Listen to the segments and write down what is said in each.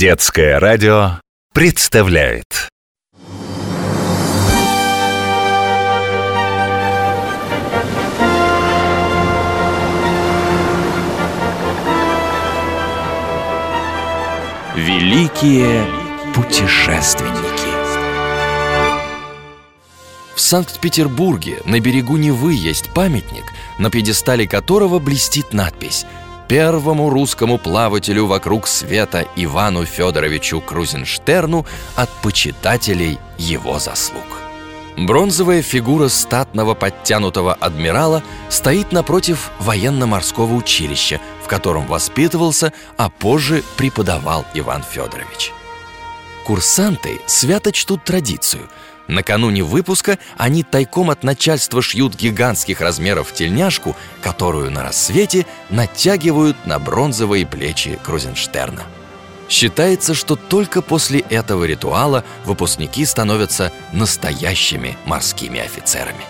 Детское радио представляет. Великие путешественники. В Санкт-Петербурге на берегу Невы есть памятник, на пьедестале которого блестит надпись первому русскому плавателю вокруг света Ивану Федоровичу Крузенштерну от почитателей его заслуг. Бронзовая фигура статного подтянутого адмирала стоит напротив военно-морского училища, в котором воспитывался, а позже преподавал Иван Федорович. Курсанты свято чтут традицию – Накануне выпуска они тайком от начальства шьют гигантских размеров тельняшку, которую на рассвете натягивают на бронзовые плечи Крузенштерна. Считается, что только после этого ритуала выпускники становятся настоящими морскими офицерами.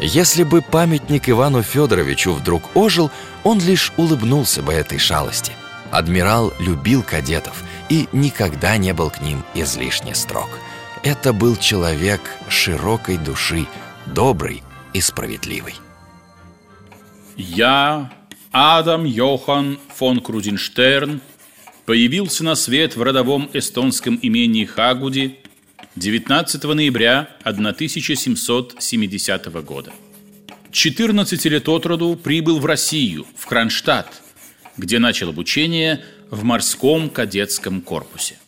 Если бы памятник Ивану Федоровичу вдруг ожил, он лишь улыбнулся бы этой шалости. Адмирал любил кадетов и никогда не был к ним излишне строг – это был человек широкой души, добрый и справедливый. Я, Адам Йохан фон Крузенштерн, появился на свет в родовом эстонском имении Хагуди 19 ноября 1770 года. 14 лет от роду прибыл в Россию, в Кронштадт, где начал обучение в морском кадетском корпусе.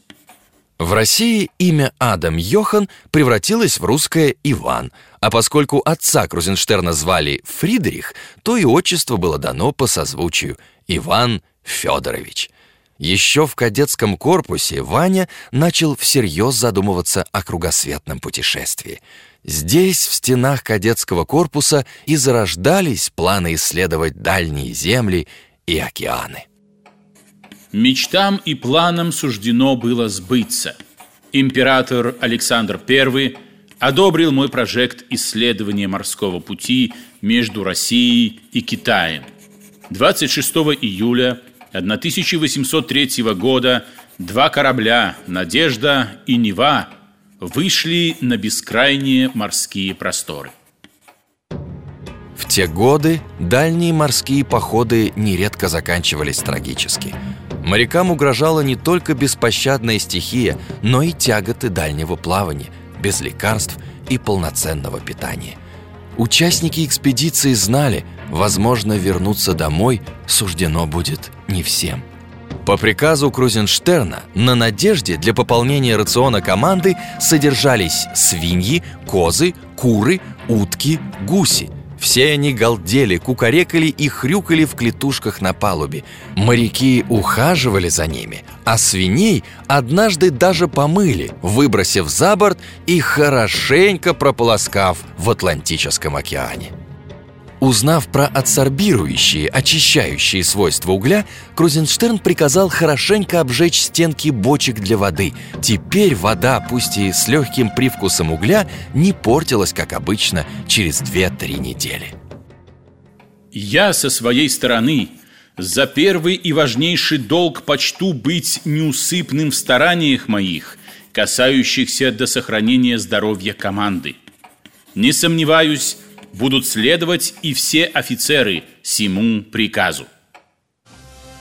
В России имя Адам Йохан превратилось в русское Иван, а поскольку отца Крузенштерна звали Фридрих, то и отчество было дано по созвучию Иван Федорович. Еще в кадетском корпусе Ваня начал всерьез задумываться о кругосветном путешествии. Здесь, в стенах кадетского корпуса, и зарождались планы исследовать дальние земли и океаны. Мечтам и планам суждено было сбыться. Император Александр I одобрил мой проект исследования морского пути между Россией и Китаем. 26 июля 1803 года два корабля «Надежда» и «Нева» вышли на бескрайние морские просторы. В те годы дальние морские походы нередко заканчивались трагически – Морякам угрожала не только беспощадная стихия, но и тяготы дальнего плавания, без лекарств и полноценного питания. Участники экспедиции знали, возможно, вернуться домой суждено будет не всем. По приказу Крузенштерна на «Надежде» для пополнения рациона команды содержались свиньи, козы, куры, утки, гуси – все они галдели, кукарекали и хрюкали в клетушках на палубе. Моряки ухаживали за ними, а свиней однажды даже помыли, выбросив за борт и хорошенько прополоскав в Атлантическом океане. Узнав про адсорбирующие, очищающие свойства угля, Крузенштерн приказал хорошенько обжечь стенки бочек для воды. Теперь вода, пусть и с легким привкусом угля, не портилась, как обычно, через 2-3 недели. Я со своей стороны за первый и важнейший долг почту быть неусыпным в стараниях моих, касающихся до сохранения здоровья команды. Не сомневаюсь, будут следовать и все офицеры сему приказу.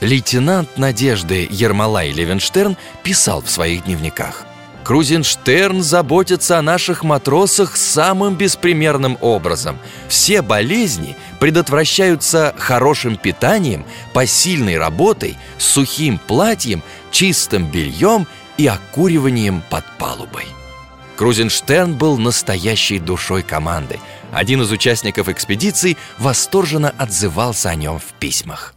Лейтенант Надежды Ермолай Левенштерн писал в своих дневниках Крузенштерн заботится о наших матросах самым беспримерным образом. Все болезни предотвращаются хорошим питанием, посильной работой, сухим платьем, чистым бельем и окуриванием под палубой. Крузенштерн был настоящей душой команды. Один из участников экспедиции восторженно отзывался о нем в письмах.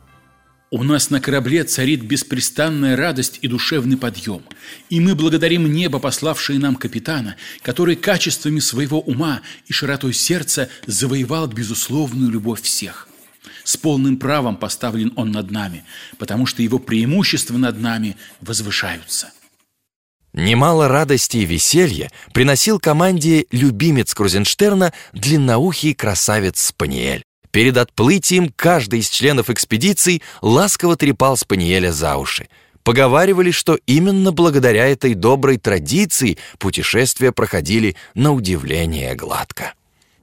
У нас на корабле царит беспрестанная радость и душевный подъем. И мы благодарим небо, пославшее нам капитана, который качествами своего ума и широтой сердца завоевал безусловную любовь всех. С полным правом поставлен он над нами, потому что его преимущества над нами возвышаются. Немало радости и веселья приносил команде любимец Крузенштерна длинноухий красавец Спаниель. Перед отплытием каждый из членов экспедиции ласково трепал Спаниеля за уши. Поговаривали, что именно благодаря этой доброй традиции путешествия проходили на удивление гладко.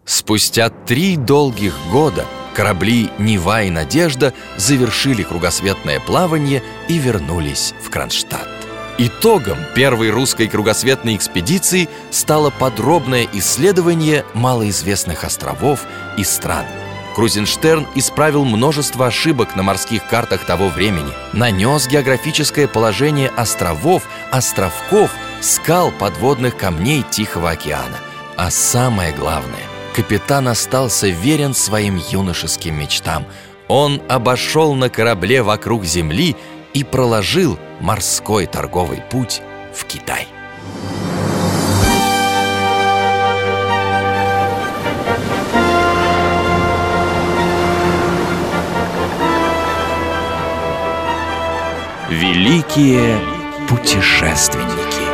Спустя три долгих года корабли «Нева» и «Надежда» завершили кругосветное плавание и вернулись в Кронштадт. Итогом первой русской кругосветной экспедиции стало подробное исследование малоизвестных островов и стран. Крузенштерн исправил множество ошибок на морских картах того времени, нанес географическое положение островов, островков, скал подводных камней Тихого океана. А самое главное, капитан остался верен своим юношеским мечтам. Он обошел на корабле вокруг Земли и проложил морской торговый путь в Китай. Великие путешественники.